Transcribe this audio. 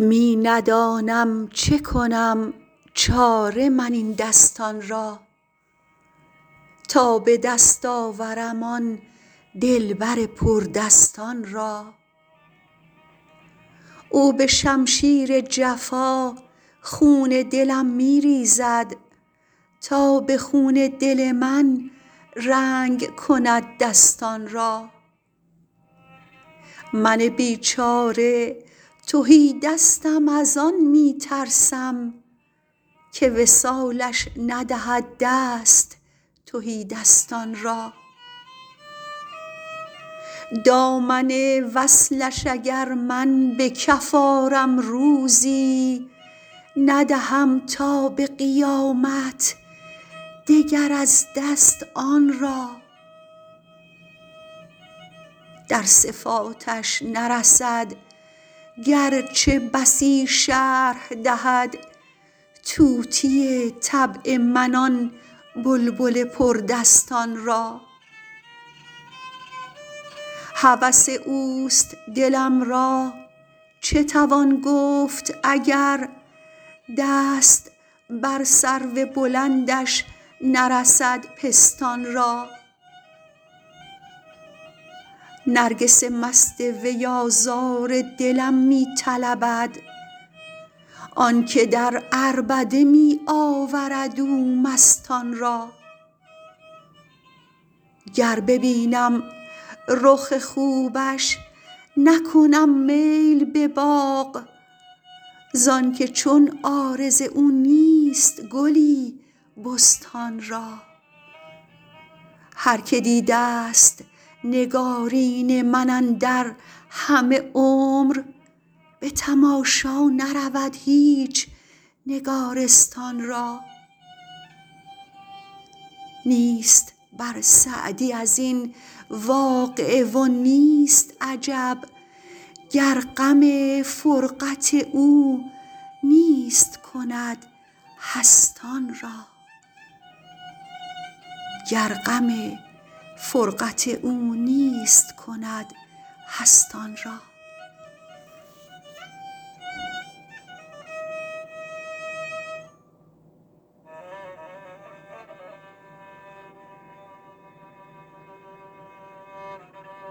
می ندانم چه کنم چاره من این دستان را. تا به دست آورم آن دلبر پردستان را. او به شمشیر جفا خون دلم می ریزد تا به خون دل من رنگ کند دستان را. من بیچاره تهیدستم از آن می ترسم که وصالش ندهد دست تهیدستان را. دامن وصلش اگر من به کف آرم روزی ندهم تا به قیامت دگر از دست آن را. در صفاتش نرسد گرچه بسی شرح دهد طوطی طبع من آن بلبل پردستان را. هوس اوست دلم را چه توان گفت اگر دست بر سرو بلندش نرسد پستان را؟ نرگس مست وی آزار دلم می طلبد. آنکه در عربده می آورد او مستان را. گر ببینم رخ خوبش نکنم میل به باغ. زانکه چون عارض او نیست گلی بستان را. هر که دیدست نگارین من اندر همه عمر به تماشا نرود هیچ نگارستان را. نیست بر سعدی ازین واقعه و نیست عجب گر غم فرقت او نیست کند هستان را.